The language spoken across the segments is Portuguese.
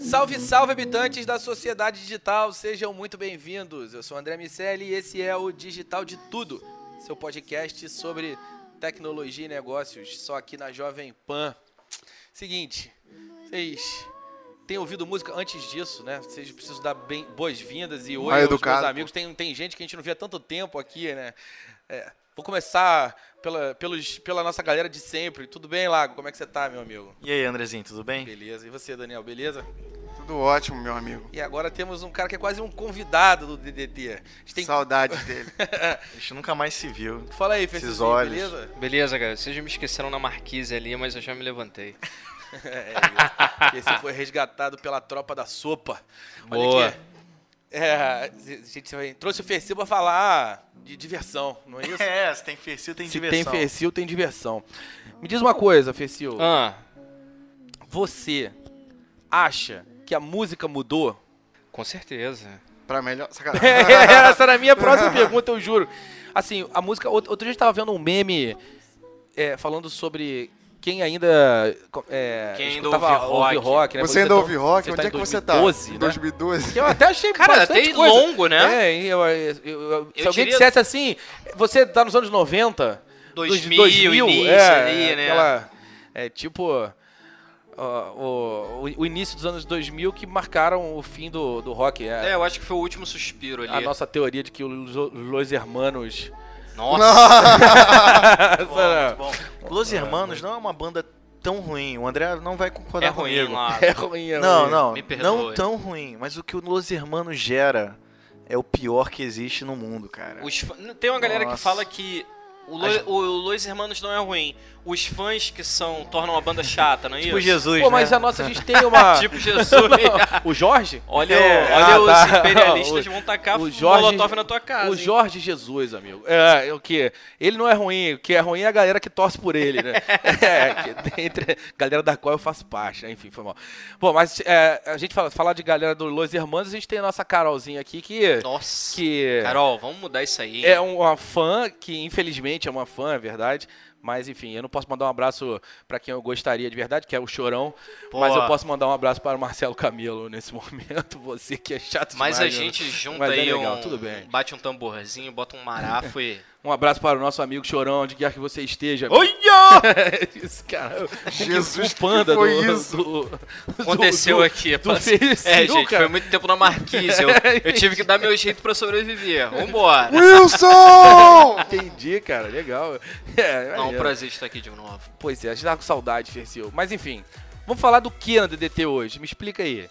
Salve, salve, habitantes da sociedade digital, sejam muito bem-vindos. Eu sou o André Miceli e esse é o Digital de Tudo, seu podcast sobre tecnologia e negócios, só aqui na Jovem Pan. Seguinte, vocês têm ouvido música antes disso, né? Vocês precisam dar boas-vindas e aos educado, meus amigos. Tem, tem gente que a gente não via há tanto tempo aqui, né? É, vou começar pela, pelos, pela nossa galera de sempre. Tudo bem, Lago? Como é que você tá, meu amigo? E aí, Andrezinho, tudo bem? Beleza. E você, Daniel, beleza? Tudo ótimo, meu amigo. E agora temos um cara que é quase um convidado do DDT. A gente tem... Saudades dele. A gente nunca mais se viu. Fala aí, Esses olhos. beleza? Beleza, cara. Vocês já me esqueceram na marquise ali, mas eu já me levantei. É, esse foi resgatado pela tropa da sopa. Olha Boa. aqui. É, a gente trouxe o Fecil pra falar de diversão, não é isso? É, se tem Fercil, tem Se diversão. tem Fecil, tem diversão. Me diz uma coisa, Fecil. Ah, Você acha que a música mudou? com certeza. Pra melhor. Sacanagem. Essa era a minha próxima pergunta, eu juro. Assim, a música. Outro outro dia eu tava vendo um meme é, falando sobre quem ainda. É, Quem ainda ouve rock. né? Você ainda tá- ouve rock? você Onde tá é que você tá? 2012, Em né? 2012. Que eu até achei Cara, bastante até coisa. longo, né? É, eu- eu- eu- se Eu alguém diria- dissesse assim, você tá nos anos 90, 2000, dos início é, ali, né? aquela- é tipo o, o, o início dos anos 2000 que marcaram o fim do, do rock. É, É, eu acho que foi o último suspiro ali. a nossa teoria de que os Los Hermanos... Nossa, Essa- Bom, Los Hermanos não é uma banda tão ruim. O André não vai concordar é ruim comigo. lá. É ruim, é Não, ruim. não, Me perdoe. não tão ruim. Mas o que o Los Hermanos gera é o pior que existe no mundo, cara. Os Tem uma galera que Nossa. fala que o, Lo... As- o Los Hermanos não é ruim. Os fãs que são tornam a banda chata, não é Tipo isso? Jesus, Pô, mas né? a nossa, a gente tem uma... Tipo Jesus. o Jorge? Olha, É, olha ah, os tá. imperialistas O- vão tacar o Jorge- molotov na tua casa. O hein? Jorge Jesus, amigo. É, o que? Ele não é ruim. O que é ruim é a galera que torce por ele, né? é, que, entre a galera da qual eu faço parte. né? Enfim, foi mal. Bom, mas é, a gente fala, falar de galera do Los Hermanos, a gente tem a nossa Carolzinha aqui que. Nossa. que Carol, vamos mudar isso aí. é uma fã que, infelizmente, é uma fã, é verdade. Mas, enfim, eu não posso mandar um abraço pra quem eu gostaria de verdade, que é o Chorão. Pô. Mas eu posso mandar um abraço para o Marcelo Camelo nesse momento. Você que é chato Mas a demais, né? gente junta Mas é aí legal, um, tudo bem. bate um tamborzinho, bota um marafo e... Um abraço para o nosso amigo Chorão, onde quer que você esteja. Olha! Esse cara, Jesus, o panda que foi do, isso? do- do- Aconteceu do- aqui. do Fecil, é, gente, cara. foi muito tempo na Marquise. Eu, eu tive que dar meu jeito pra sobreviver. Vambora. Wilson! Entendi, cara, legal. É, Não, um prazer estar aqui de novo. Pois é, a gente tá com saudade, Fercil. Mas enfim, vamos falar do que na DDT hoje? Me explica aí.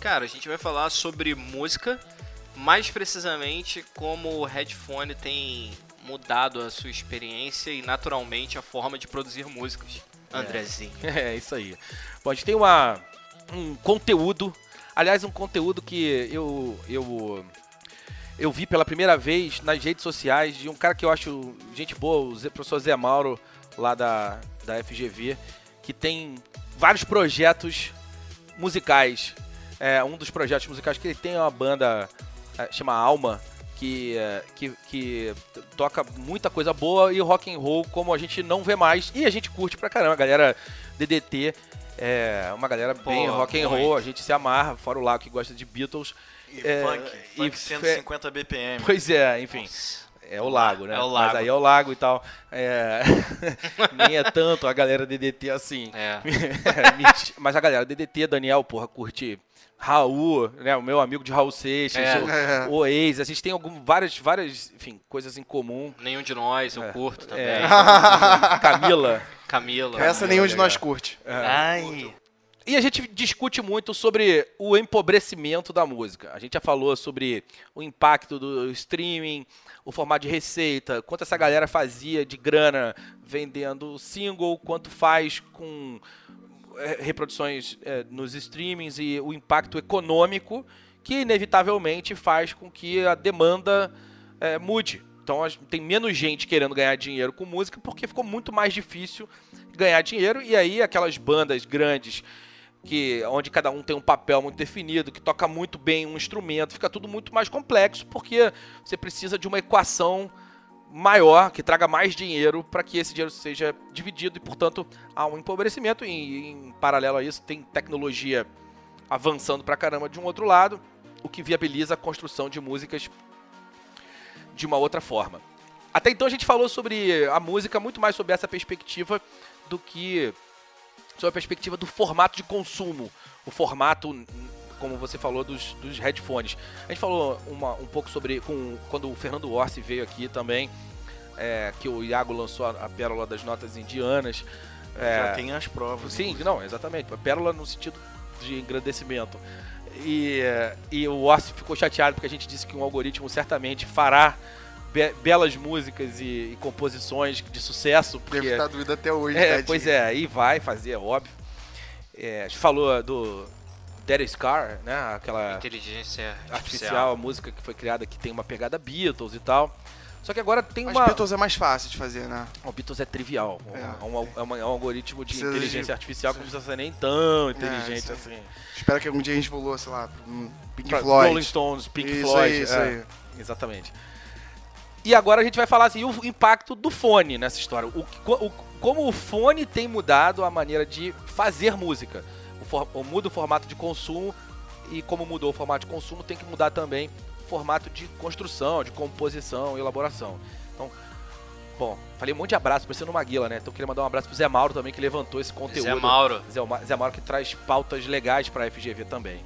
Cara, a gente vai falar sobre música, mais precisamente como o headphone tem mudado a sua experiência e naturalmente a forma de produzir músicas. Andrezinho. É, isso aí. Bom, a gente tem uma, um conteúdo, aliás, um conteúdo que eu, eu, eu vi pela primeira vez nas redes sociais de um cara que eu acho gente boa, o professor Zé Mauro, lá da, da FGV, que tem vários projetos musicais. É, um dos projetos musicais que ele tem é uma banda, é, chama Alma, que, é, que, que toca muita coisa boa e rock and roll como a gente não vê mais e a gente curte pra caramba. A galera DDT é uma galera bem Pô, rock and roll, a gente se amarra, fora o Lago que gosta de Beatles. E É, funk, e funk fe- 150 BPM. Pois é, enfim. É o lago, né? É o Mas lago. aí é o lago e tal. É... Nem é tanto a galera DDT assim. É. Mentira. Mas a galera DDT, Daniel, porra, curte Raul, né? O meu amigo de Raul Seixas, É. o, o ex. A gente tem algum, várias, várias, enfim, coisas em comum. Nenhum de nós, eu É. curto também. É, Camila. Camila. Essa nenhum de nós curte. Ai. E a gente discute muito sobre o empobrecimento da música. A gente já falou sobre o impacto do streaming, o formato de receita, quanto essa galera fazia de grana vendendo single, quanto faz com reproduções eh, nos streamings e o impacto econômico que inevitavelmente faz com que a demanda eh, mude. Então tem menos gente querendo ganhar dinheiro com música porque ficou muito mais difícil ganhar dinheiro e aí aquelas bandas grandes que onde cada um tem um papel muito definido, que toca muito bem um instrumento, fica tudo muito mais complexo porque você precisa de uma equação maior que traga mais dinheiro para que esse dinheiro seja dividido e, portanto, há um empobrecimento. E em paralelo a isso, tem tecnologia avançando pra caramba de um outro lado, o que viabiliza a construção de músicas de uma outra forma. Até então a gente falou sobre a música muito mais sob essa perspectiva do que sob a perspectiva do formato de consumo, o formato, como você falou, dos, dos headphones. A gente falou uma- um pouco sobre, com, quando o Fernando Orsi veio aqui também, é, que o Iago lançou a, a pérola das notas indianas. É, Já tem as provas. Sim, inclusive. não, exatamente. Pérola no sentido de engrandecimento. E, e o Orsi ficou chateado porque a gente disse que um algoritmo certamente fará be- belas músicas e, e composições de sucesso. Porque, Deve estar doído até hoje, é, pois é, aí vai fazer, é óbvio. É, a gente falou do Dead Scar, né? Aquela Inteligência artificial, artificial. a música que foi criada que tem uma pegada Beatles e tal. Só que agora tem Mas uma. Beatles é mais fácil de fazer, né? O Beatles é trivial. É. É, um, é uma- é um algoritmo de Precisa inteligência de- artificial que não precisa ser nem tão inteligente isso assim. Espero que algum dia a gente evolua, sei lá, um Pink Pra Floyd. Rolling Stones, Pink isso Floyd. Aí, isso é, aí. Exatamente. E agora a gente vai falar assim, o impacto do fone nessa história. O, o- como o fone tem mudado a maneira de fazer música. O, for- o- muda o formato de consumo e como mudou o formato de consumo, tem que mudar também o formato de construção, de composição e elaboração. Então, bom, falei um monte de abraço, parecendo uma guila, né? Então eu queria mandar um abraço pro Zé Mauro também, que levantou esse conteúdo. Zé Mauro. Zé, Zé Mauro que traz pautas legais pra FGV também.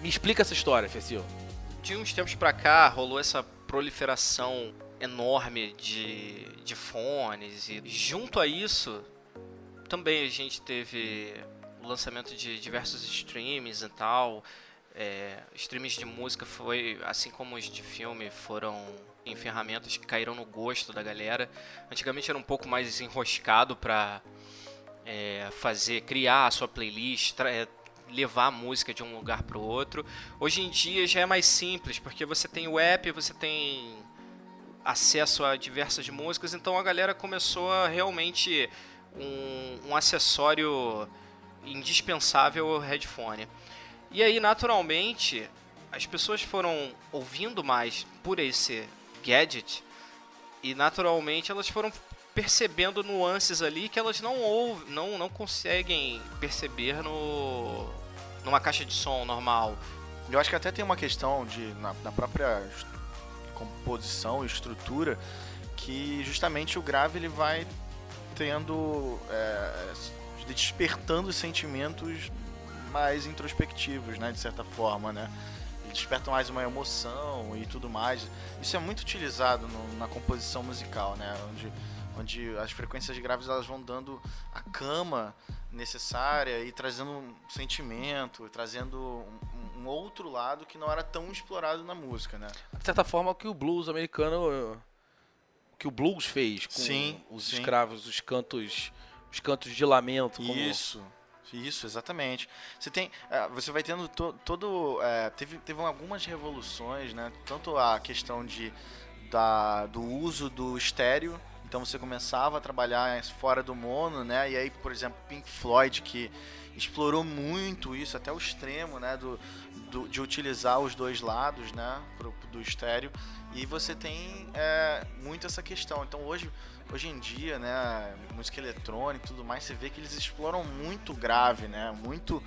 Me explica essa história, Fecil. De uns tempos pra cá rolou essa proliferação enorme de, de fones e junto a isso também a gente teve o lançamento de diversos streams e tal. É, streams de música foi, assim como os de filme, foram em ferramentas que caíram no gosto da galera. Antigamente era um pouco mais enroscado pra é, fazer, criar a sua playlist, é, levar a música de um lugar para o outro. Hoje em dia já é mais simples, porque você tem o app, você tem acesso a diversas músicas, então a galera começou a realmente um, um acessório indispensável ao headphone. E aí, naturalmente, as pessoas foram ouvindo mais por esse gadget e naturalmente elas foram percebendo nuances ali que elas não ouvem, não, não conseguem perceber no numa caixa de som normal. Eu acho que até tem uma questão de na, na própria composição estrutura que justamente o grave ele vai tendo é, despertando sentimentos mais introspectivos, né, de certa forma, né? Ele desperta mais uma emoção e tudo mais. Isso é muito utilizado no- na composição musical, né? Onde, onde as frequências graves elas vão dando a cama necessária e trazendo um sentimento, trazendo um, um outro lado que não era tão explorado na música, né? De certa forma, o que o blues americano. Que o blues fez com Sim, os sim. escravos, os cantos. Os cantos de lamento. Isso, isso, exatamente. Você tem, eh, você vai tendo to- todo, eh, teve, teve algumas revoluções, né? Tanto a questão de da, do uso do estéreo. Então você começava a trabalhar fora do mono, né? E aí, por exemplo, Pink Floyd que explorou muito isso até o extremo, né? Do, do- de utilizar os dois lados, né? Pro, do estéreo. E você tem é, muito essa questão. Então hoje, hoje em dia, né? Música eletrônica e tudo mais, você vê que eles exploram muito grave, né? Muito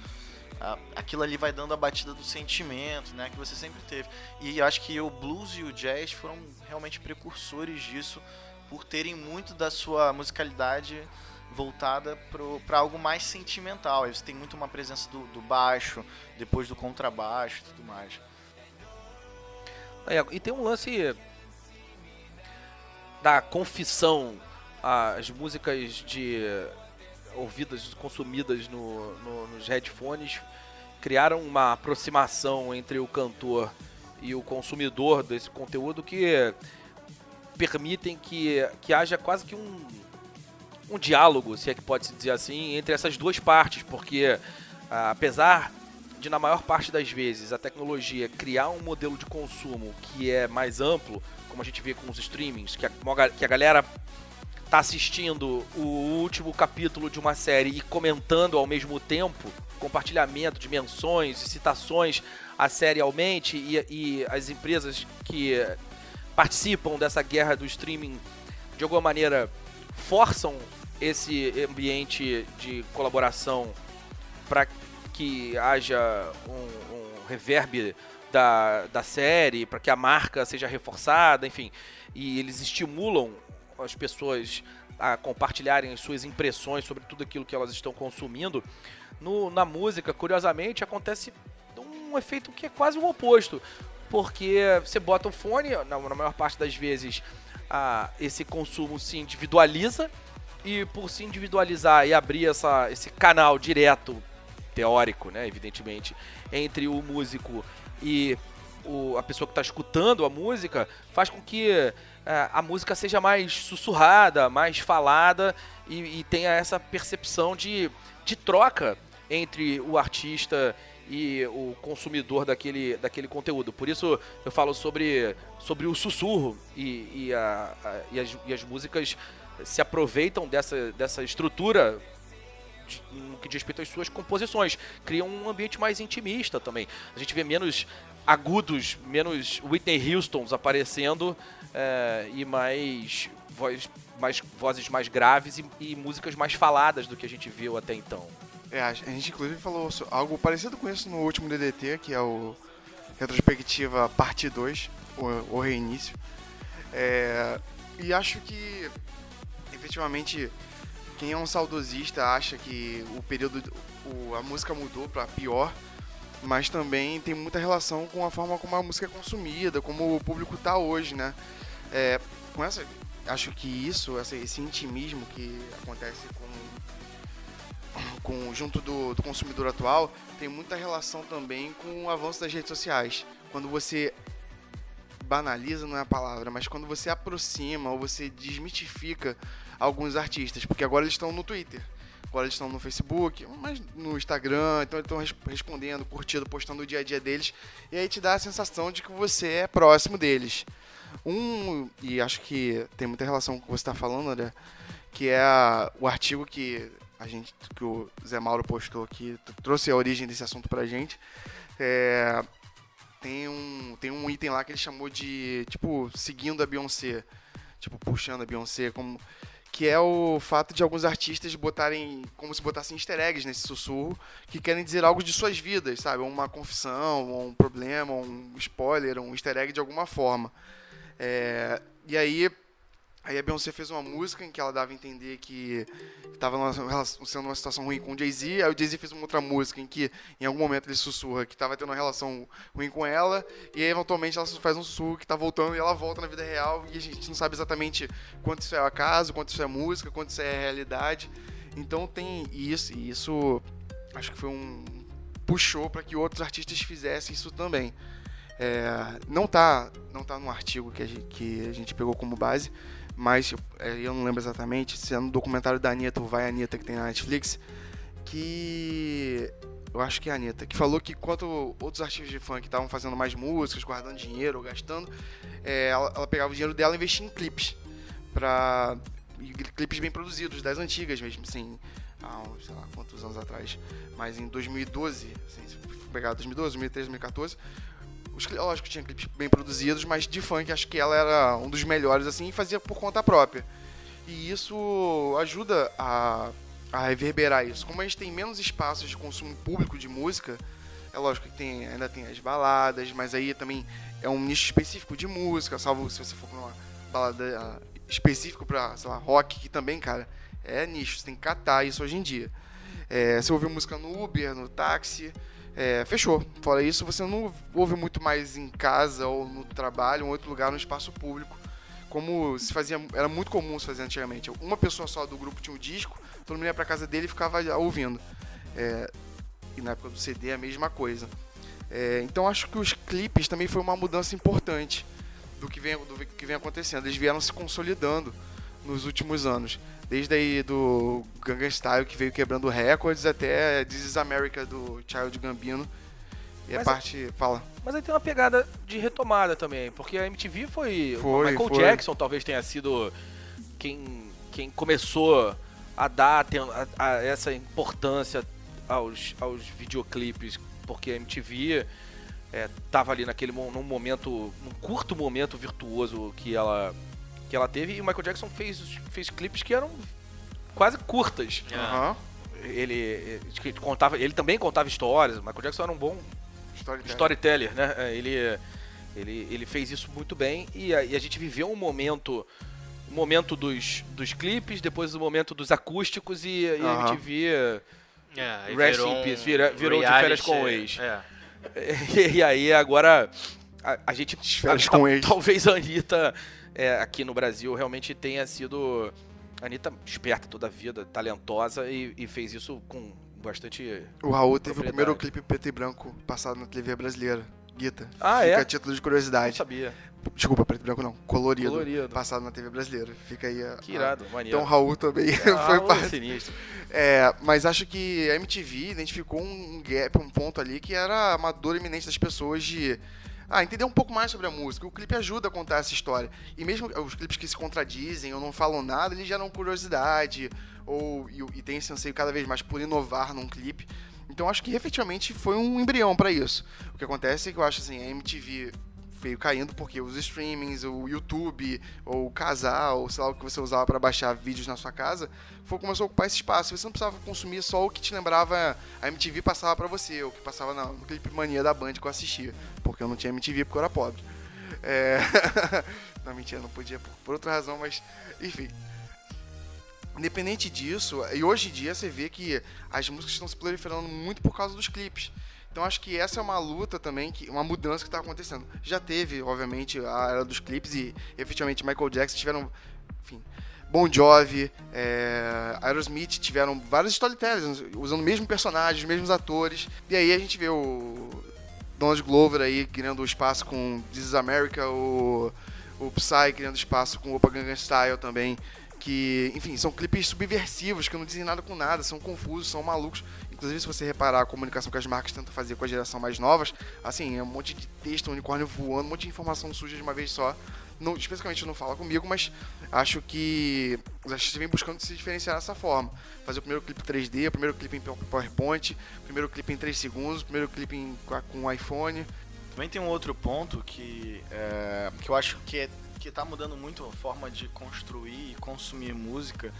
aquilo ali vai dando a batida do sentimento, né, que você sempre teve. E eu acho que o blues e o jazz foram realmente precursores disso, por terem muito da sua musicalidade voltada para algo mais sentimental. Aí você tem muito uma presença do, do baixo, depois do contrabaixo tudo mais. É, e tem um lance da confissão as músicas de ouvidas, consumidas no, no- nos headphones, criaram uma aproximação entre o cantor e o consumidor desse conteúdo que permitem que, que haja quase que um, um diálogo, se é que pode se dizer assim, entre essas duas partes, porque ah, apesar de na maior parte das vezes a tecnologia criar um modelo de consumo que é mais amplo, como a gente vê com os streamings, que a, que a galera tá assistindo o último capítulo de uma série e comentando ao mesmo tempo, compartilhamento de menções e citações, a série aumente e, e as empresas que participam dessa guerra do streaming de alguma maneira forçam esse ambiente de colaboração para que haja um, um reverb da, da série, para que a marca seja reforçada, enfim. E eles estimulam as pessoas a compartilharem as suas impressões sobre tudo aquilo que elas estão consumindo. No, na música, curiosamente, acontece um efeito que é quase o oposto. Porque você bota o fone, na, na maior parte das vezes, a, esse consumo se individualiza. E por se individualizar e abrir essa, esse canal direto, teórico, né, evidentemente, entre o músico e o, a pessoa que está escutando a música, faz com que é, a música seja mais sussurrada, mais falada e, e tenha essa percepção de, de troca entre o artista e o consumidor daquele, daquele conteúdo. Por isso eu falo sobre, sobre o sussurro e, e, a, a- e, as, e as músicas se aproveitam dessa, dessa estrutura no que diz respeito às suas composições. Criam um ambiente mais intimista também. A gente vê menos agudos, menos Whitney Houstons aparecendo é, e mais, voz, mais vozes mais graves e, e músicas mais faladas do que a gente viu até então. É, a gente inclusive falou algo parecido com isso no último DDT, que é o Retrospectiva Parte 2, o, o reinício. É, e acho que, efetivamente, quem é um saudosista acha que o período, o- a música mudou para pior, mas também tem muita relação com a forma como a música é consumida, como o público tá hoje, né? É, com essa, acho que isso, essa, esse intimismo que acontece com com, junto do, do consumidor atual tem muita relação também com o avanço das redes sociais. Quando você banaliza não é a palavra, mas quando você aproxima ou você desmitifica alguns artistas, porque agora eles estão no Twitter, agora eles estão no Facebook, mas no Instagram, então eles estão res- respondendo, curtindo, postando o dia a dia deles, e aí te dá a sensação de que você é próximo deles. Um, e acho que tem muita relação com o que você está falando, André, que é a- o artigo que a gente que o Zé Mauro postou aqui, trouxe a origem desse assunto pra gente. É, tem um tem um item lá que ele chamou de tipo seguindo a Beyoncé, tipo puxando a Beyoncé como que é o fato de alguns artistas botarem como se botassem easter eggs nesse sussurro que querem dizer algo de suas vidas, sabe? Uma confissão, ou um problema, ou um spoiler, um easter egg de alguma forma. É, e aí Aí a Beyoncé fez uma música em que ela dava a entender que estava sendo uma situação ruim com o Jay-Z. Aí o Jay-Z fez uma outra música em que, em algum momento, ele sussurra que estava tendo uma relação ruim com ela. E aí, eventualmente, ela faz um sussurro que está voltando e ela volta na vida real. E a gente não sabe exatamente quanto isso é acaso, quanto isso é música, quanto isso é realidade. Então tem isso. E isso acho que foi um. puxou para que outros artistas fizessem isso também. É, não tá não tá no artigo que a gente, que a gente pegou como base, mas é, eu não lembro exatamente, se é no documentário da Anitta, o Vai Anitta, que tem na Netflix, que eu acho que é a Anitta, que falou que enquanto outros artistas de funk estavam fazendo mais músicas, guardando dinheiro ou gastando, é, ela, ela pegava o dinheiro dela e investia em clipes, pra, clipes bem produzidos, das antigas mesmo, assim, há sei lá quantos anos atrás, mas em 2012, assim, se pegar 2012, 2013, 2014, os, lógico tinha clipes bem produzidos, mas de funk acho que ela era um dos melhores assim e fazia por conta própria. E isso ajuda a, a reverberar isso. Como a gente tem menos espaços de consumo público de música, é lógico que tem, ainda tem as baladas, mas aí também é um nicho específico de música, salvo se você for pra uma balada ah, específica pra, sei lá, rock, que também, cara, é nicho, você tem que catar isso hoje em dia. É, você ouve música no Uber, no táxi, é, fechou. Fora isso, você não ouve muito mais em casa ou no trabalho, ou em outro lugar, no espaço público, como se fazia, era muito comum se fazer antigamente. Uma pessoa só do grupo tinha o disco, todo mundo ia pra casa dele e ficava ouvindo. É, e na época do CD a mesma coisa. É, então acho que os clipes também foi uma mudança importante do que vem, do que vem acontecendo. Eles vieram se consolidando nos últimos anos. Desde aí do Gangnam Style, que veio quebrando recordes, até This is America do Child Gambino. E a Mas parte... Fala. Mas aí tem uma pegada de retomada também, porque a MTV foi. Foi, Michael foi. Jackson talvez tenha sido quem, quem começou a dar a, a essa importância aos, aos videoclipes, porque a MTV é, tava ali naquele num momento, num curto momento virtuoso que ela, que ela teve, e o Michael Jackson fez, fez clipes que eram quase curtas. Aham. Ele, ele, contava, ele também contava histórias, o Michael Jackson era um bom Storytelling. storyteller, né? É, Ele, ele, ele fez isso muito bem e a, e a gente viveu um momento, o momento dos, dos clipes, depois o momento dos acústicos e, e a Aham. MTV É, Rest virou in um peace, vira- virou de reality, férias com o ex. É. e aí agora a, a gente férias a- com o ex. talvez a Anitta é, aqui no Brasil realmente tenha sido a Anitta esperta toda a vida, talentosa e, e fez isso com bastante O Raul teve o primeiro clipe preto e branco passado na TV brasileira. Guita. Ah, Fica é? a título de não curiosidade. sabia. Desculpa, preto e branco não. Colorido. Colorido. Passado na TV brasileira. Fica aí a. Que irado, a- maneiro. Então o Raul também Ah, foi ô, parte. sinistro. É, mas acho que a MTV identificou um gap, um ponto ali que era uma dor iminente das pessoas de ah, entender um pouco mais sobre a música. O clipe ajuda a contar essa história. E mesmo os clipes que se contradizem ou não falam nada, eles geram curiosidade ou e, e tem esse anseio cada vez mais por inovar num clipe. Então acho que efetivamente foi um embrião para isso. O que acontece é que eu acho assim, a MTV veio caindo porque os streamings, o YouTube, ou o Casal, sei lá o que você usava para baixar vídeos na sua casa, foi começou a ocupar esse espaço. Você não precisava consumir só o que te lembrava a MTV passava para você, ou que passava na- no clipe mania da Band que eu assistia, porque eu não tinha MTV porque eu era pobre. É... não, mentira, não podia por, por outra razão, mas enfim. Independente disso, e hoje em dia você vê que as músicas estão se proliferando muito por causa dos clipes. Então acho que essa é uma luta também, que uma mudança que está acontecendo. Já teve, obviamente, a era dos clipes e efetivamente Michael Jackson tiveram, enfim, Bon Jovi, é, Aerosmith tiveram vários storytellers usando o mesmo personagem, os mesmos atores. E aí a gente vê o Donald Glover aí criando espaço com This is America, o, o Psy criando espaço com Opa Gangnam Style também. Que, enfim, são clipes subversivos que não dizem nada com nada, são confusos, são malucos. Inclusive, se você reparar a comunicação que as marcas tentam fazer com a geração mais novas, assim, é um monte de texto, um unicórnio voando, um monte de informação suja de uma vez só. Não, especificamente não fala comigo, mas acho que os artistas vêm buscando se diferenciar dessa forma. Fazer o primeiro clipe 3D, o primeiro clipe em PowerPoint, o primeiro clipe em 3 segundos, o primeiro clipe em, com iPhone. Também tem um outro ponto que, é, que eu acho que, é, que tá mudando muito a forma de construir e consumir música,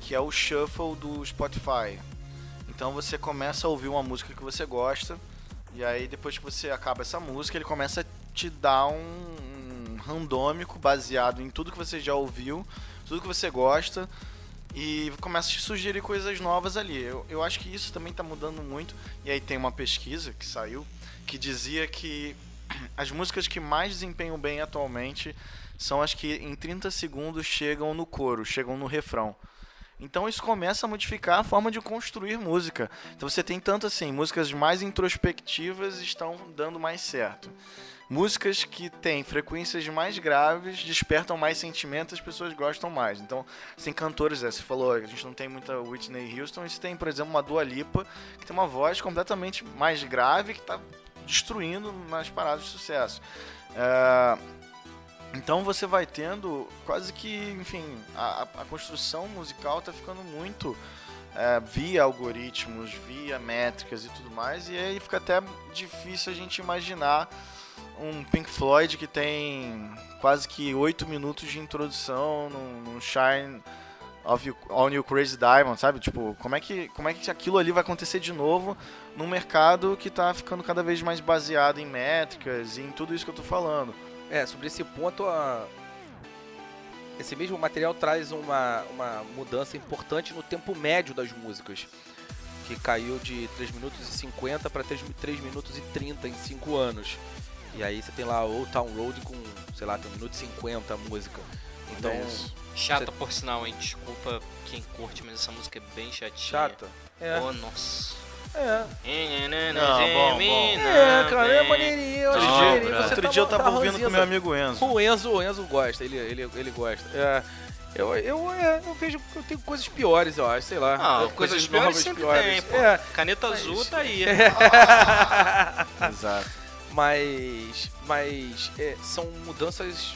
que é o shuffle do Spotify. Então você começa a ouvir uma música que você gosta, e aí depois que você acaba essa música, ele começa a te dar um, um randômico baseado em tudo que você já ouviu, tudo que você gosta, e começa a te sugerir coisas novas ali. Eu, eu acho que isso também está mudando muito, e aí tem uma pesquisa que saiu que dizia que as músicas que mais desempenham bem atualmente são as que em 30 segundos chegam no coro, chegam no refrão. Então isso começa a modificar a forma de construir música. Então você tem tanto assim, músicas mais introspectivas estão dando mais certo. Músicas que têm frequências mais graves despertam mais sentimentos, as pessoas gostam mais. Então, tem cantores, é, você falou, a gente não tem muita Whitney Houston, e você tem, por exemplo, uma Dua Lipa, que tem uma voz completamente mais grave, que está destruindo nas paradas de sucesso. É, então você vai tendo quase que, enfim, a, a- construção musical tá ficando muito é, via algoritmos, via métricas e tudo mais, e aí fica até difícil a gente imaginar um Pink Floyd que tem quase que 8 minutos de introdução num Shine of You, On You Crazy Diamond, sabe? Tipo, como é, que, como é que aquilo ali vai acontecer de novo num mercado que tá ficando cada vez mais baseado em métricas e em tudo isso que eu tô falando. É, sobre esse ponto, a... esse mesmo material traz uma, uma mudança importante no tempo médio das músicas, que caiu de 3 minutos e 50 para 3, 3 minutos e 30 em 5 anos. E aí você tem lá Old Town Road com, sei lá, tem 1 minuto e 50 a música. Então, É. Chata por sinal, hein? Desculpa quem curte, mas essa música é bem chatinha. chata. É. Oh, nossa. É. Não, bom, bom. É, cara, é maneirinho. Não, maneirinho. brother. Você Outro tá dia eu tava tá ouvindo com meu amigo Enzo. O Enzo, o Enzo gosta, ele, ele, ele gosta. É, eu, eu, é, eu vejo que eu tenho coisas piores, eu acho, sei lá. Ah, Eu- coisas piores sempre tem, pô. É, Caneta azul tá aí. Exato. mas mas é, são mudanças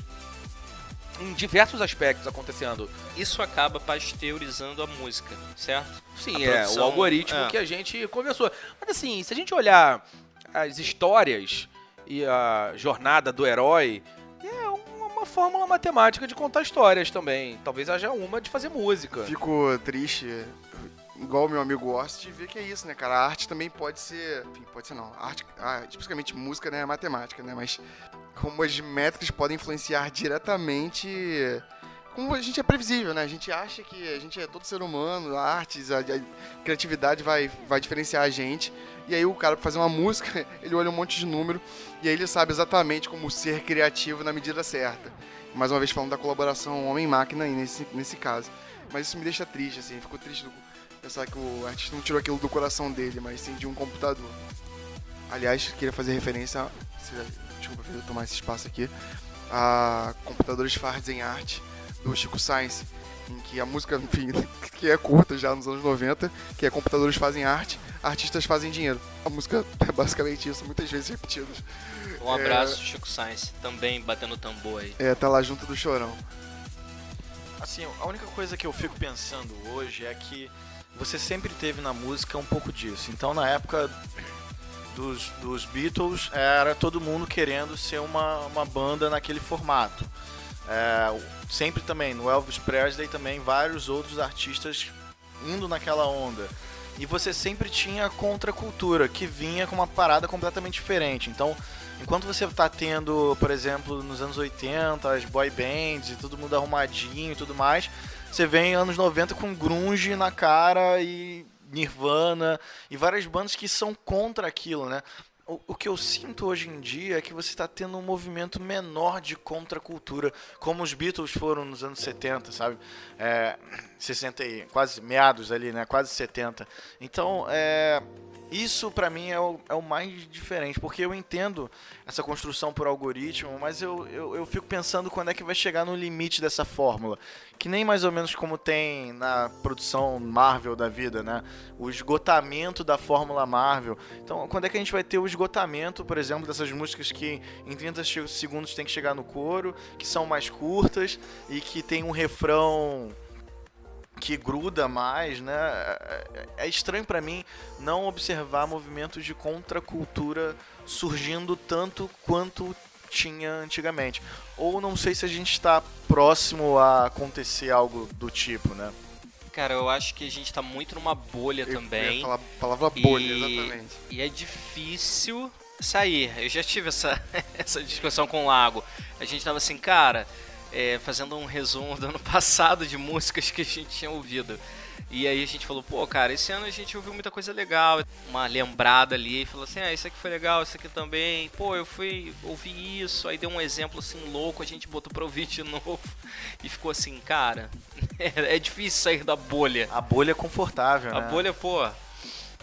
em diversos aspectos acontecendo. Isso acaba pasteurizando a música, certo? Sim, A é produção, o algoritmo é. que a gente conversou. Mas assim, se a gente olhar as histórias e a jornada do herói, é uma, uma fórmula matemática de contar histórias também. Talvez haja uma de fazer música. Fico triste, igual o meu amigo de ver que é isso, né, cara? A arte também pode ser. Enfim, pode ser não. A arte, ah, especificamente música, né? É matemática, né? Mas como as métricas podem influenciar diretamente. Como a gente é previsível, né? A gente acha que a gente é todo ser humano, a artes, a, a criatividade vai, vai diferenciar a gente. E aí o cara, pra fazer uma música, ele olha um monte de número e aí ele sabe exatamente como ser criativo na medida certa. Mais uma vez falando da colaboração homem-máquina aí nesse, nesse caso. Mas isso me deixa triste, assim. Fico triste pensar que o artista não tirou aquilo do coração dele, mas sim de um computador. Aliás, queria fazer referência. Desculpa, eu tomar esse espaço aqui. A computadores fazem arte do Chico Science, em que a música, enfim, que é curta já nos anos 90, que é computadores fazem arte, artistas fazem dinheiro. A música é basicamente isso, muitas vezes repetidas. Um É. abraço, Chico Sainz, também batendo tambor aí. É, tá lá junto do chorão. Assim, a única coisa que eu fico pensando hoje é que você sempre teve na música um pouco disso. Então, na época dos, dos Beatles, era todo mundo querendo ser uma, uma banda naquele formato. É, sempre também, no Elvis Presley também, vários outros artistas indo naquela onda. E você sempre tinha a contracultura, que vinha com uma parada completamente diferente. Então, enquanto você tá tendo, por exemplo, nos anos 80, as boy bands e todo mundo arrumadinho e tudo mais, você vem anos 90 com grunge na cara e Nirvana e várias bandas que são contra aquilo, né? O, o que eu sinto hoje em dia é que você está tendo um movimento menor de contracultura, como os Beatles foram nos anos 70, sabe? É, 60 e quase meados ali, né? Quase 70. Então, é, isso pra mim é o, é o mais diferente, porque eu entendo essa construção por algoritmo, mas eu, eu, eu fico pensando quando é que vai chegar no limite dessa fórmula. Que nem mais ou menos como tem na produção Marvel da vida, né? O esgotamento da fórmula Marvel. Então, quando é que a gente vai ter o esgotamento, por exemplo, dessas músicas que em 30 che- segundos tem que chegar no coro, que são mais curtas e que tem um refrão que gruda mais, né? É- É estranho pra mim não observar movimentos de contracultura surgindo tanto quanto tinha antigamente. Ou não sei se a gente está próximo a acontecer algo do tipo, né? Cara, eu acho que a gente tá muito numa bolha Eu ia também. falar a palavra bolha, E- exatamente. E é difícil sair. Eu já tive essa, essa discussão com o Lago. A gente tava assim, cara, é, fazendo um resumo do ano passado de músicas que a gente tinha ouvido. E aí a gente falou, pô, cara, esse ano a gente ouviu muita coisa legal, uma lembrada ali, e falou assim, ah, isso aqui foi legal, isso aqui também, pô, eu fui ouvir isso, aí deu um exemplo assim louco, a gente botou pra ouvir de novo, e ficou assim, cara, é, difícil sair da bolha. A bolha é confortável, A né? bolha, pô,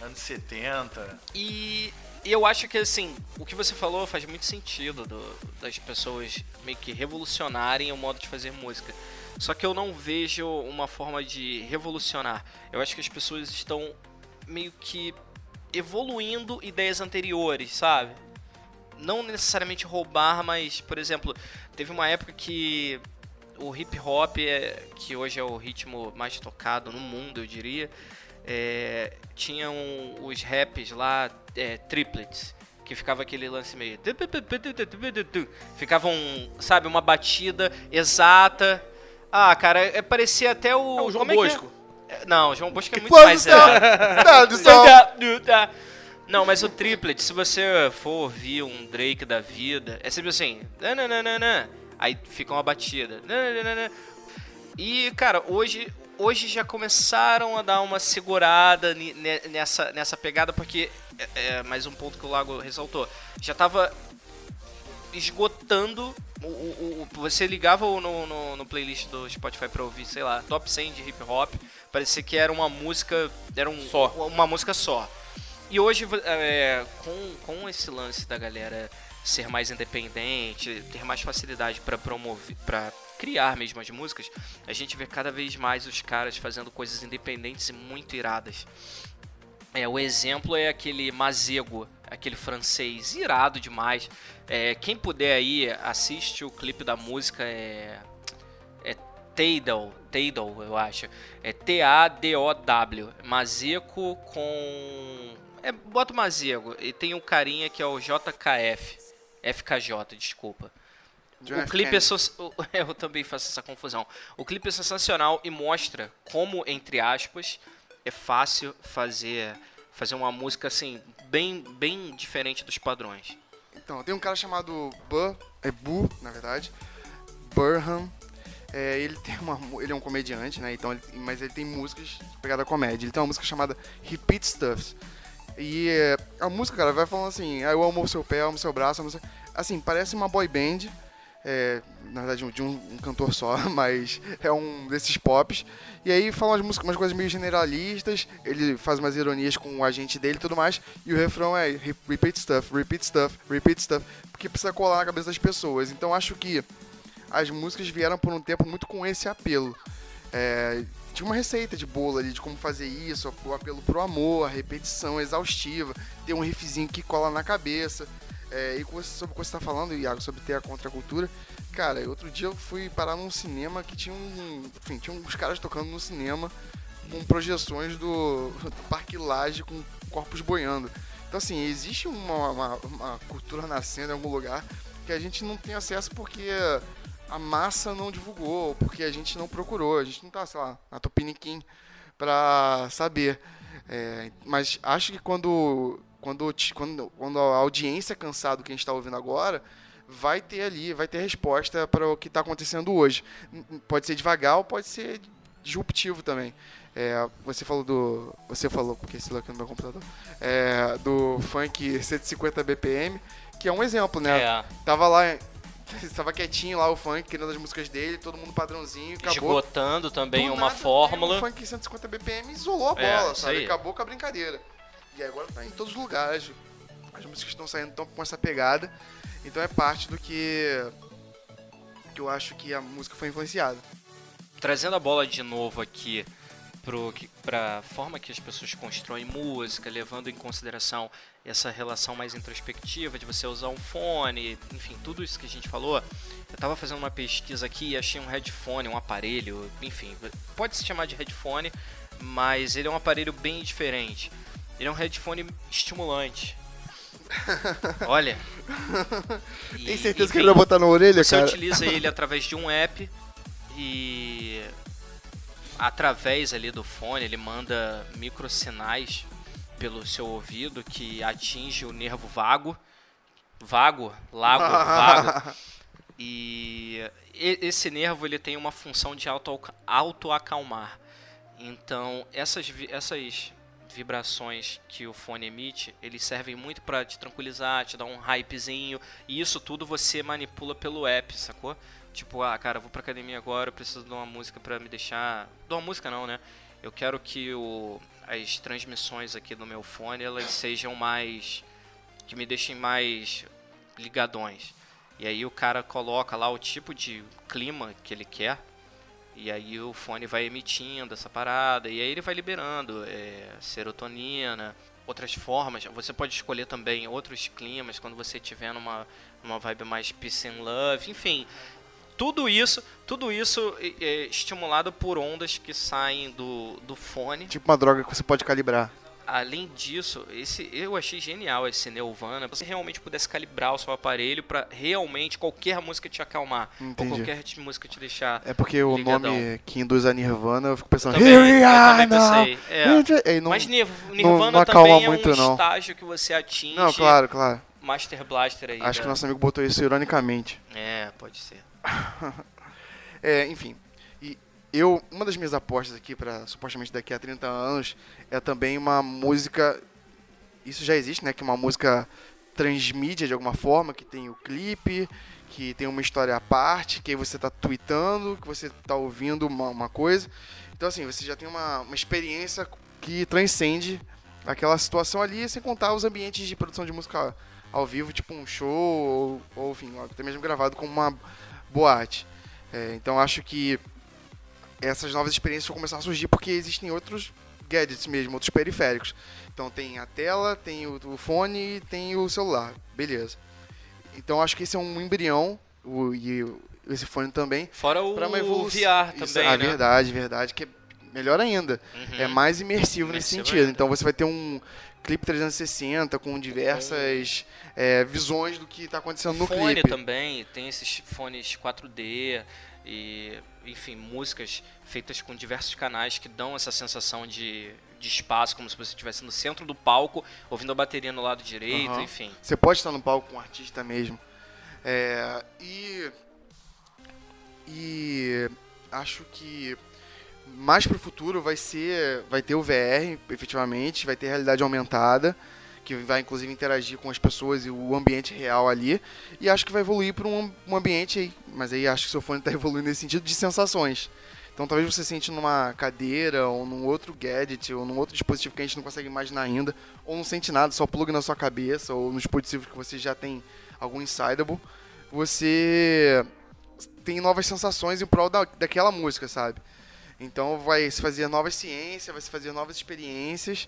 Anos 70. e e eu acho que assim, o que você falou faz muito sentido do- das pessoas meio que revolucionarem o modo de fazer música. Só que eu não vejo uma forma de revolucionar. Eu acho que as pessoas estão meio que evoluindo ideias anteriores, sabe? Não necessariamente roubar, mas, por exemplo, teve uma época que o hip hop, é, que hoje é o ritmo mais tocado no mundo, eu diria, é, tinham os raps lá, é, triplets, que ficava aquele lance meio. Ficava um, sabe, uma batida exata. Ah, cara, é, parecia até o. É o João é que é? Bosco. É, Não, o João Bosco é muito Quando mais. tá- não, mas o triplet, se você for ouvir um Drake da vida, é sempre assim. nananana, Aí fica uma batida. nananana. E, cara, hoje, hoje já começaram a dar uma segurada nessa, nessa pegada, porque, é, é mais um ponto que o Lago ressaltou, já tava esgotando o- o- o- você ligava no, no, no playlist do Spotify pra ouvir, sei lá, top 100 de hip hop, parecia que era uma música, era um, Só. uma música só. E hoje, é, com, com esse lance da galera ser mais independente, ter mais facilidade pra promover, para criar mesmo as músicas, a gente vê cada vez mais os caras fazendo coisas independentes e muito iradas. É, o exemplo é aquele Mazego, aquele francês irado demais. É, quem puder aí, assiste o clipe da música, é, é Teidal, Teidal, eu acho. É T-A-D-O-W. Mazego com... É, bota o Mazego. E tem um carinha que é o JKF. FKJ, desculpa. John o clipe é so- Eu também faço essa confusão. O clipe é sensacional e mostra como, entre aspas, é fácil fazer fazer uma música assim bem bem diferente dos padrões. Então, tem um cara chamado Bu, é Bu, na verdade, Burham. É, ele tem uma, ele é um comediante, né? Então, ele- mas ele tem músicas pegadas comédia. Ele tem uma música chamada Repeat Stuffs. E é, a música, cara, vai falando assim: ah, eu amo o seu pé, amo o seu braço, amo seu... assim, parece uma boy band. É, na verdade, de um, um cantor só, mas é um desses pops. E aí fala umas músicas, umas coisas meio generalistas. Ele faz umas ironias com o agente dele e tudo mais. E o refrão é re- repeat stuff, repeat stuff, repeat stuff. Porque precisa colar na cabeça das pessoas. Então acho que as músicas vieram por um tempo muito com esse apelo. É, tinha uma receita de bolo ali de como fazer isso, o apelo pro amor, a repetição exaustiva, ter um riffzinho que cola na cabeça. É, e sobre o que você tá falando, Iago, sobre ter a contracultura, cara, outro dia eu fui parar num cinema que tinha um. Enfim, tinha uns caras tocando no cinema com projeções do, do Parque Laje com corpos boiando. Então, assim, existe uma, uma, uma cultura nascendo em algum lugar que a gente não tem acesso porque a massa não divulgou, porque a gente não procurou, a gente não tá, sei lá, na Tupiniquim pra saber. É, mas acho que quando, quando, quando, quando a audiência cansar do que a gente está ouvindo agora, vai ter ali, vai ter resposta para o que está acontecendo hoje. Pode ser devagar ou pode ser disruptivo também. É, você falou do. Você falou, porque esse aqui no meu computador. É, do funk 150 BPM, que é um exemplo, né? É, Tava lá, tava quietinho lá o funk, querendo as músicas dele, todo mundo padrãozinho, acabou. esgotando também Do uma nada, fórmula. O funk 150 BPM isolou a É, bola, sabe? aí. Acabou com a brincadeira. E agora tá em todos os lugares. As músicas estão saindo tão com essa pegada. Então é parte do que que eu acho que a música foi influenciada. Trazendo a bola de novo aqui que- pra forma que as pessoas constroem música, levando em consideração essa relação mais introspectiva de você usar um fone, enfim, tudo isso que a gente falou. Eu tava fazendo uma pesquisa aqui e achei um headphone, um aparelho, enfim, pode se chamar de headphone, mas ele é um aparelho bem diferente. Ele é um headphone estimulante. Olha. Tem certeza que enfim, ele vai botar na orelha, você cara? utiliza ele através de um app e através ali do fone ele manda microsinais pelo seu ouvido que atinge o nervo vago, vago, lago, vago. E esse nervo ele tem uma função de auto autoacalmar. Então, essas essas vibrações que o fone emite, eles servem muito para te tranquilizar, te dar um hypezinho, e isso tudo você manipula pelo app, sacou? Tipo, ah, cara, vou pra academia agora, eu preciso de uma música pra me deixar. De uma música não, né? Eu quero que o... as transmissões aqui do meu fone elas sejam mais. que me deixem mais ligadões. E aí o cara coloca lá o tipo de clima que ele quer. E aí o fone vai emitindo essa parada. E aí ele vai liberando é, serotonina, outras formas. Você pode escolher também outros climas quando você estiver numa, numa vibe mais peace and love. Enfim, tudo isso, tudo isso é, estimulado por ondas que saem do, do fone. Tipo uma droga que você pode calibrar. Além disso, esse eu achei genial esse Nelvana. Você realmente pudesse calibrar o seu aparelho pra realmente qualquer música te acalmar, Entendi. ou qualquer t- música te deixar. É porque o Ligadão. nome que induz a Nirvana, eu fico pensando, Também, Here we eu também pensei, é. Não, Mas Nir- Nirvana não acalma também é muito, um não. estágio que você atinge. não, claro, claro. Master Blaster aí. Acho da- que nosso amigo botou isso ironicamente. É, pode ser. É, enfim. Eu, uma das minhas apostas aqui para supostamente daqui a 30 anos é também uma música. Isso já existe, né? Que é uma música transmídia de alguma forma, que tem o clipe, que tem uma história à parte, que aí você tá tweetando, que você tá ouvindo uma, uma coisa. Então, assim, você já tem uma, uma experiência que transcende aquela situação ali, sem contar os ambientes de produção de música ao vivo, tipo um show, ou, ou enfim, até mesmo gravado como uma boate. É, então, acho que essas novas experiências vão começar a surgir porque existem outros gadgets mesmo, outros periféricos. Então tem a tela, tem o, o fone e tem o celular. Beleza. Então acho que esse é um embrião, o, e esse fone também. Fora o uma evolução. VR Isso, também, ah, né? verdade, verdade, que é melhor ainda. Uhum. É mais imersivo nesse Imersivo sentido. ainda. Então você vai ter um clipe 360 com diversas é, visões do que está acontecendo no fone clipe. também, tem esses fones 4D e, enfim, músicas feitas com diversos canais que dão essa sensação de, de espaço, como se você estivesse no centro do palco, ouvindo a bateria no lado direito, Aham. enfim. Você pode estar no palco com um artista mesmo. É, e. E. Acho que. Mais pro futuro vai ser. Vai ter o VR, efetivamente, vai ter realidade aumentada, que vai inclusive interagir com as pessoas e o ambiente real ali. E acho que vai evoluir para um, um ambiente aí. Mas aí acho que o seu fone está evoluindo nesse sentido de sensações. Então talvez você sente numa cadeira, ou num outro gadget, ou num outro dispositivo que a gente não consegue imaginar ainda, ou não sente nada, só pluga na sua cabeça, ou nos dispositivos que você já tem algum insidable, você tem novas sensações em prol da, daquela música, sabe? Então vai se fazer novas ciências, vai se fazer novas experiências,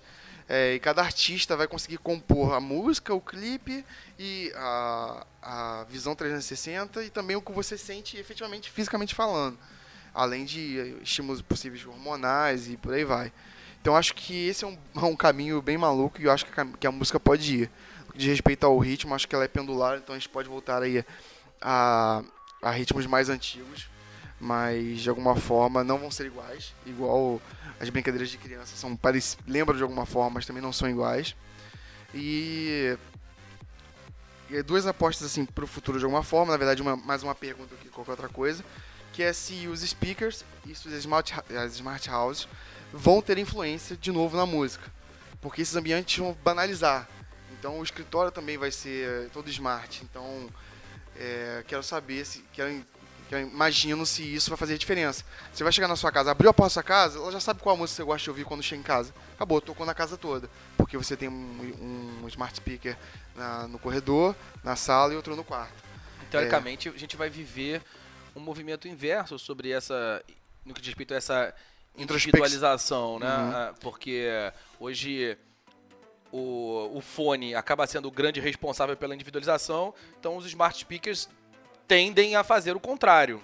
é, e cada artista vai conseguir compor a música, o clipe e a, a visão 360 e também o que você sente efetivamente, fisicamente falando além de eh, estímulos possíveis hormonais e por aí vai. Então acho que esse é um, um caminho bem maluco e eu acho que a, que a música pode ir. Diz respeito ao ritmo, acho que ela é pendular, então a gente pode voltar aí a, a ritmos mais antigos, mas de alguma forma não vão ser iguais, igual as brincadeiras de criança são parec- lembram de alguma forma, mas também não são iguais. E e duas apostas assim para o futuro de alguma forma, na verdade uma, mais uma pergunta do que qualquer outra coisa, que é se os speakers e as smart, as smart houses vão ter influência de novo na música, porque esses ambientes vão banalizar. Então o escritório também vai ser todo smart. Então é, quero saber se quero, quero- imagino se isso vai fazer diferença. Você vai chegar na sua casa, abriu a porta da sua casa, ela já sabe qual música você gosta de ouvir quando chega em casa. Acabou, tocou na casa toda, porque você tem um, um smart speaker na- no corredor, na sala e outro no quarto. Teoricamente, a gente vai viver um movimento inverso sobre essa. no que diz respeito a essa individualização, né? Uhum. Ah, Porque hoje o, o fone acaba sendo o grande responsável pela individualização, então os smart speakers tendem a fazer o contrário.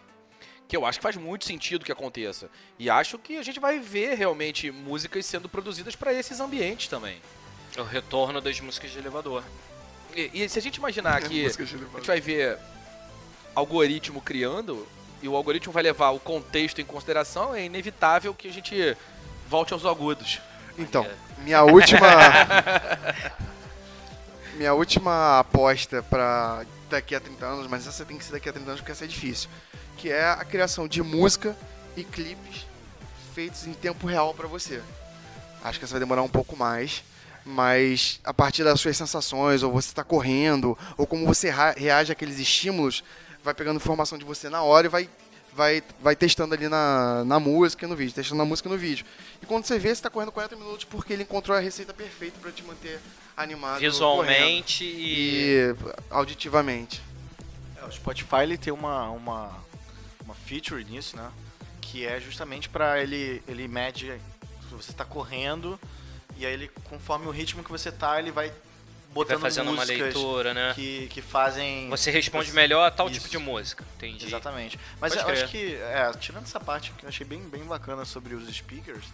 Que eu acho que faz muito sentido que aconteça. E acho que a gente vai ver realmente músicas sendo produzidas para esses ambientes também. O retorno das músicas de elevador. E, e se a gente imaginar que Música de a gente vai ver algoritmo criando e o algoritmo vai levar o contexto em consideração, é inevitável que a gente volte aos agudos. Então, minha última. minha última aposta pra daqui a 30 anos, mas essa tem que ser daqui a 30 anos porque essa é difícil. Que é a criação de música e clipes feitos em tempo real pra você. Acho que essa vai demorar um pouco mais. Mas a partir das suas sensações, ou você está correndo, ou como você reage àqueles estímulos, vai pegando informação de você na hora e vai, vai, vai testando ali na, na música e no vídeo, testando na música e no vídeo. E quando você vê, você está correndo 40 minutos porque ele encontrou a receita perfeita para te manter animado. Visualmente correndo. e... e auditivamente. É, o Spotify ele tem uma, uma, uma feature nisso, né? Que é justamente para ele ele mede se você está correndo e aí ele conforme o ritmo que você tá, ele vai Vai botando fazendo uma leitura, né? que, que fazem Você responde melhor a tal Isso. tipo de música. Entendi. Exatamente. Mas Pode eu crer. acho que, é, tirando essa parte que eu achei bem, bem bacana sobre os speakers,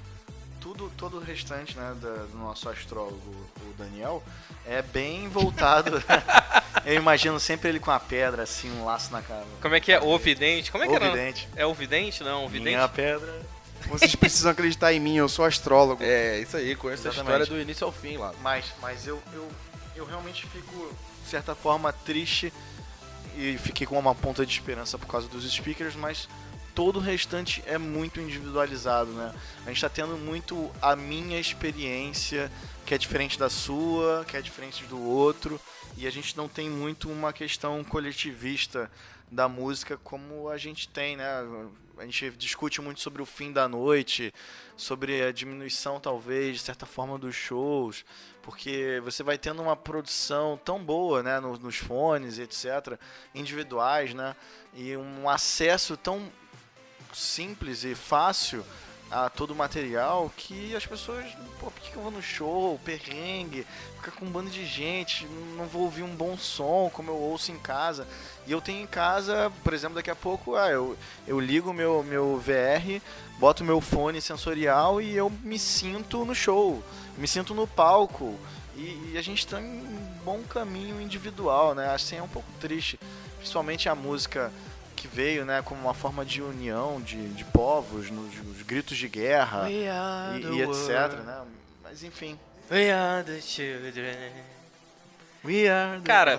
tudo, todo o restante né, da- do nosso astrólogo, o Daniel, é bem voltado. eu imagino sempre ele com a pedra, assim, um laço na cara. Como é que é? O vidente? Como é que era? Ovidente. É o vidente? Não, o vidente. Minha pedra. Vocês precisam acreditar em mim, eu sou astrólogo. É, isso aí, conheço a Exatamente. história do início ao fim lá. Mas, mas eu, eu, eu realmente fico, de certa forma, triste e fiquei com uma ponta de esperança por causa dos speakers, mas todo o restante é muito individualizado, né? A gente tá tendo muito a minha experiência, que é diferente da sua, que é diferente do outro, e a gente não tem muito uma questão coletivista da música como a gente tem, né? A gente discute muito sobre o fim da noite, sobre a diminuição, talvez, de certa forma, dos shows, porque você vai tendo uma produção tão boa, né, no- nos fones, etc., individuais, né, e um acesso tão simples e fácil a todo o material que as pessoas, pô, por que eu vou no show, perrengue, ficar com um bando de gente, não vou ouvir um bom som como eu ouço em casa. E eu tenho em casa, por exemplo, daqui a pouco, ah, eu, eu ligo meu, meu VR, boto meu fone sensorial e eu me sinto no show, me sinto no palco. E, e a gente está em um bom caminho individual, né? Assim é um pouco triste, principalmente a música que veio, né, como uma forma de união de, de povos, nos, nos gritos de guerra e, e etc, né? Mas enfim. We are the children. We are the- Cara,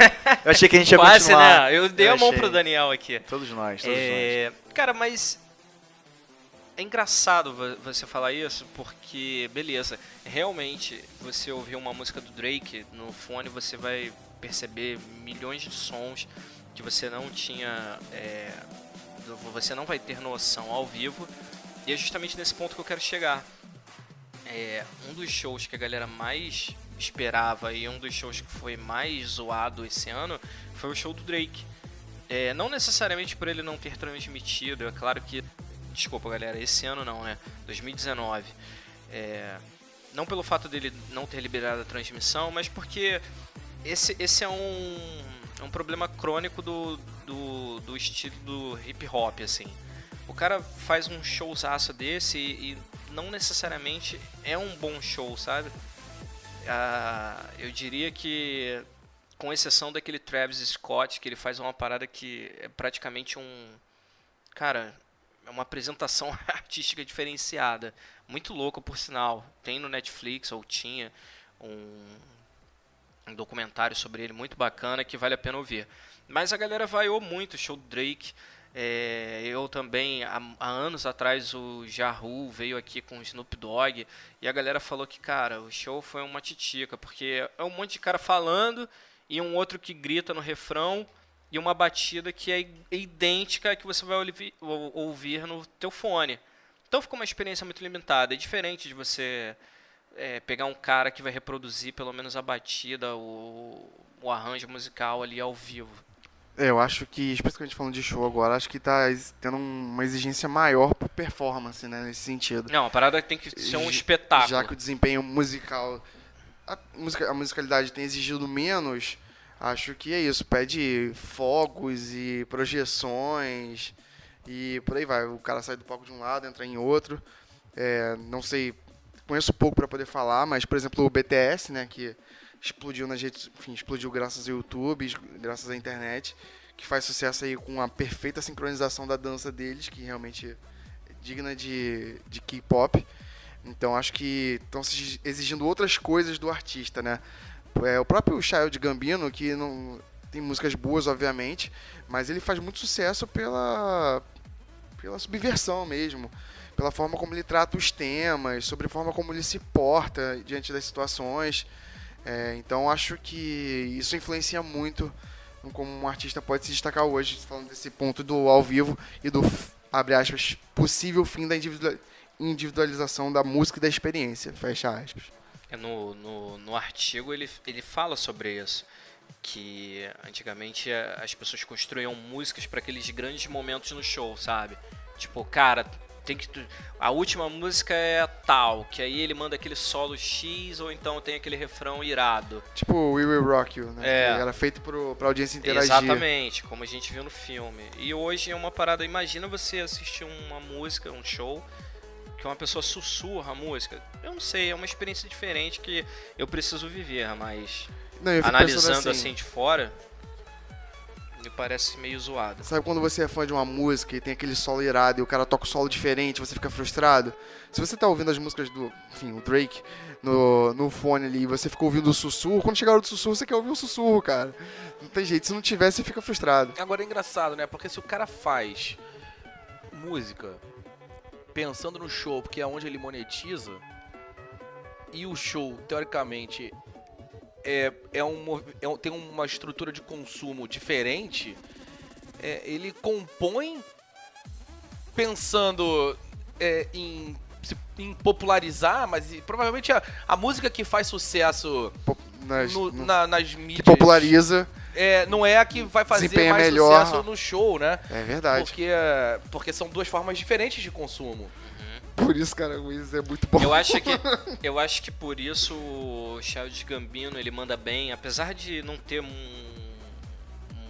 Eu achei que a gente ia quase, continuar. né? Eu dei a mão achei. pro Daniel aqui. Todos nós, todos É, cara, mas é engraçado vo- você falar isso porque, beleza, realmente você ouvir uma música do Drake no fone, você vai perceber milhões de sons que você não tinha, é, você não vai ter noção ao vivo. E é justamente nesse ponto que eu quero chegar. É, um dos shows que a galera mais esperava e um dos shows que foi mais zoado esse ano foi o show do Drake. É, não necessariamente por ele não ter transmitido, é claro que. Desculpa, galera, esse ano não, né? 2019. É, não pelo fato dele não ter liberado a transmissão, mas porque esse, esse é um, é um problema crônico do, do, do estilo do hip hop, assim. O cara faz um showzaço desse e, e não necessariamente é um bom show, sabe? Ah, eu diria que, com exceção daquele Travis Scott, que ele faz uma parada que é praticamente um. Cara, é uma apresentação artística diferenciada. Muito louco, por sinal. Tem no Netflix, ou tinha, um, um documentário sobre ele muito bacana que vale a pena ouvir. Mas a galera vaiou muito o show do Drake. É, eu também, há, há anos atrás, o Jahu veio aqui com o Snoop Dogg e a galera falou que, cara, o show foi uma titica, porque é um monte de cara falando e um outro que grita no refrão e uma batida que é idêntica à que você vai ouvi- ou- ouvir no teu fone. Então ficou uma experiência muito limitada. É diferente de você é, pegar um cara que vai reproduzir pelo menos a batida, o, o arranjo musical ali ao vivo. É, eu acho que, especificamente falando de show agora, acho que tá ex- tendo um- uma exigência maior por performance, né, nesse sentido. Não, a parada tem que ser um espetáculo. Já que o desempenho musical, a, musica- a musicalidade tem exigido menos, acho que é isso. Pede fogos e projeções e por aí vai. O cara sai do palco de um lado, entra em outro. É, não sei, conheço pouco para poder falar, mas por exemplo o BTS, né, que explodiu nas redes, enfim, explodiu graças ao YouTube, graças à internet, que faz sucesso aí com a perfeita sincronização da dança deles, que realmente é digna de, de K-pop. Então acho que estão exigindo outras coisas do artista, né? É, o próprio Child Gambino, que não tem músicas boas, obviamente, mas ele faz muito sucesso pela, pela subversão mesmo, pela forma como ele trata os temas, sobre a forma como ele se porta diante das situações. É, então acho que isso influencia muito como um artista pode se destacar hoje, falando desse ponto do ao vivo e do, abre aspas, possível fim da individua- individualização da música e da experiência, fecha aspas. É, No, no, no artigo ele, ele fala sobre isso. Que antigamente as pessoas construíam músicas para aqueles grandes momentos no show, sabe? Tipo, cara, tem que. A última música é tal, que aí ele manda aquele solo X, ou então tem aquele refrão irado. Tipo We Will Rock You, né? É. Que era feito pro, pra audiência interagir. Exatamente, como a gente viu no filme. E hoje é uma parada, imagina você assistir uma música, um show, que uma pessoa sussurra a música. Eu não sei, é uma experiência diferente que eu preciso viver, mas Não, analisando pensando assim, de fora, me parece meio zoado. Sabe quando você é fã de uma música e tem aquele solo irado e o cara toca o solo diferente, você fica frustrado? Se você tá ouvindo as músicas do, enfim, o Drake no, no fone ali e você ficou ouvindo o sussurro, quando chegar o sussurro, você quer ouvir o sussurro, cara. Não tem jeito, se não tiver, você fica frustrado. Agora é engraçado, né? Porque se o cara faz música pensando no show, porque é onde ele monetiza, e o show, teoricamente, é, é um, é um- tem uma estrutura de consumo diferente, é, ele compõe pensando é, em, em popularizar, mas provavelmente a, a música que faz sucesso nas- no- no- na- nas que mídias populariza. É, não é a que vai fazer Desempenha mais melhor. sucesso no show, né? É verdade. Porque, porque são duas formas diferentes de consumo. Por isso, cara, o Wiz é muito bom. Eu acho que eu acho que por isso o Childish Gambino ele manda bem, apesar de não ter um,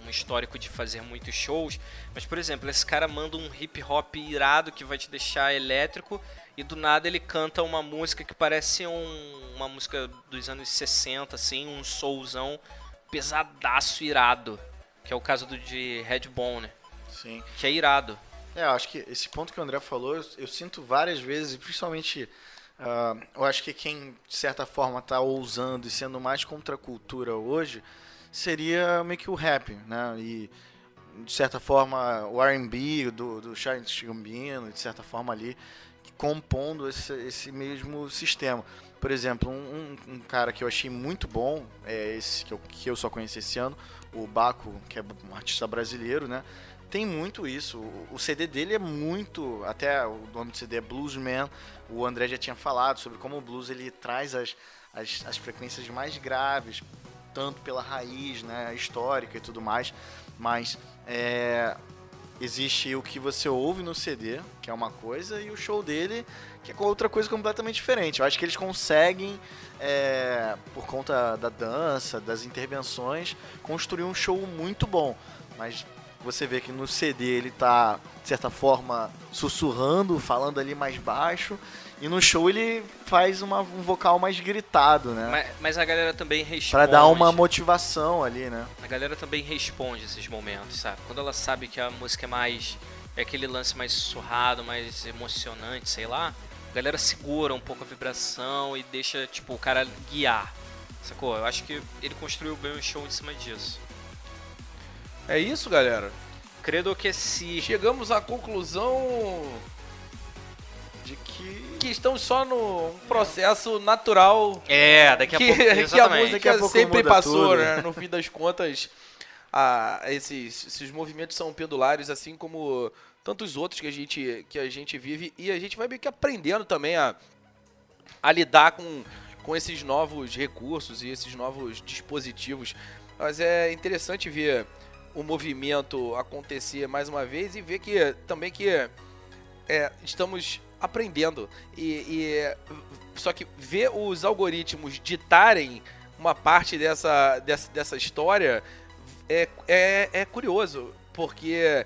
um histórico de fazer muitos shows, mas por exemplo, esse cara manda um hip hop irado que vai te deixar elétrico e do nada ele canta uma música que parece um- uma música dos anos 60 assim, um soulzão pesadaço irado, que é o caso do de Redbone, Sim. que é irado. É, eu acho que esse ponto que o André falou, eu, eu sinto várias vezes, principalmente, ah, eu acho que quem, de certa forma, está ousando e sendo mais contra a cultura hoje, seria meio que o rap, né? E, de certa forma, o R&B do, do Charles Gambino, de certa forma ali, compondo esse, esse mesmo sistema. Por exemplo, um, um- cara que eu achei muito bom, é esse que eu, que eu só conheci esse ano, o Baco, que é um artista brasileiro, né? Tem muito isso. O, o CD dele é muito. Até o nome do CD é Bluesman. O André já tinha falado sobre como o blues ele traz as, as, as frequências mais graves, tanto pela raiz né, histórica e tudo mais. Mas é, existe o que você ouve no CD, que é uma coisa, e o show dele, que é outra coisa completamente diferente. Eu acho que eles conseguem, é, por conta da dança, das intervenções, construir um show muito bom. Mas você vê que no CD ele tá, de certa forma, sussurrando, falando ali mais baixo, e no show ele faz uma- um vocal mais gritado, né? Mas, mas a galera também responde. Pra dar uma motivação ali, né? A galera também responde esses momentos, sabe? Quando ela sabe que a música é mais. É aquele lance mais sussurrado, mais emocionante, sei lá. A galera segura um pouco a vibração e deixa, tipo, o cara guiar. Sacou? Eu acho que ele construiu bem o show em cima disso. É isso, galera. Credo que se. Chegamos à conclusão De que. que estamos só no processo natural É, daqui a que, pouco. que a Exatamente. Daqui a música pouco sempre passou, tudo. né? No fim das contas, a, esses, esses movimentos são pendulares, assim como tantos outros que a gente, que a gente vive. E a gente vai meio que aprendendo também a, a lidar com, com esses novos recursos e esses novos dispositivos. Mas é interessante ver o movimento acontecer mais uma vez e ver que também que é, estamos aprendendo. E, e- só que ver os algoritmos ditarem uma parte dessa, dessa, dessa história é, é, é curioso, porque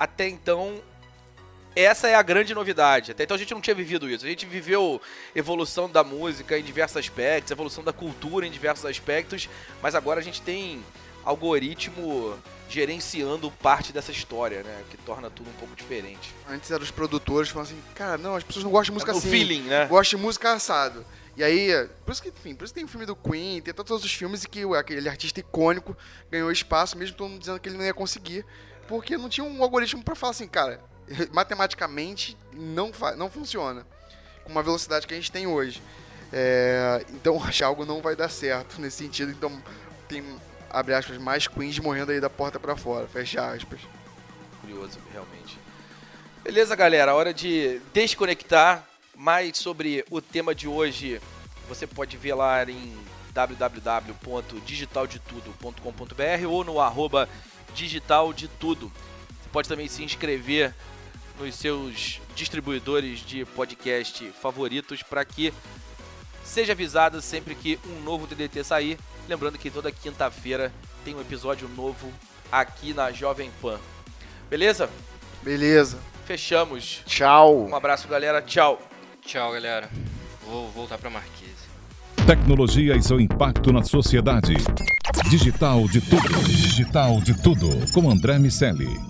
até então essa é a grande novidade. Até então a gente não tinha vivido isso. A gente viveu evolução da música em diversos aspectos, evolução da cultura em diversos aspectos, mas agora a gente tem algoritmo gerenciando parte dessa história, né? Que torna tudo um pouco diferente. Antes eram os produtores falando assim, cara, não, as pessoas não gostam de música o assim. feeling, né? Gostam de música assado. E aí, por isso que, enfim, por isso que tem o filme do Queen, tem todos os filmes em que o- aquele artista icônico ganhou espaço, mesmo todo mundo dizendo que ele não ia conseguir, porque não tinha um algoritmo pra falar assim, cara, matematicamente não, não funciona com uma velocidade que a gente tem hoje. É, então, achar algo não vai dar certo nesse sentido. Então, tem, abre aspas, mais queens morrendo aí da porta pra fora, fecha aspas. Curioso, realmente. Beleza, galera, hora de desconectar. Mais sobre o tema de hoje, você pode ver lá em www.digitaldetudo.com.br ou no arroba digital de tudo. Você pode também se inscrever nos seus distribuidores de podcast favoritos para que seja avisado sempre que um novo TDT sair. Lembrando que toda quinta-feira tem um episódio novo aqui na Jovem Pan. Beleza? Beleza. Fechamos. Tchau! Um abraço, galera. Tchau. Tchau, galera. Vou voltar pra Marquise. Tecnologia e seu impacto na sociedade. Digital de tudo. Digital de tudo. Com André Miscelli.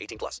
18 plus.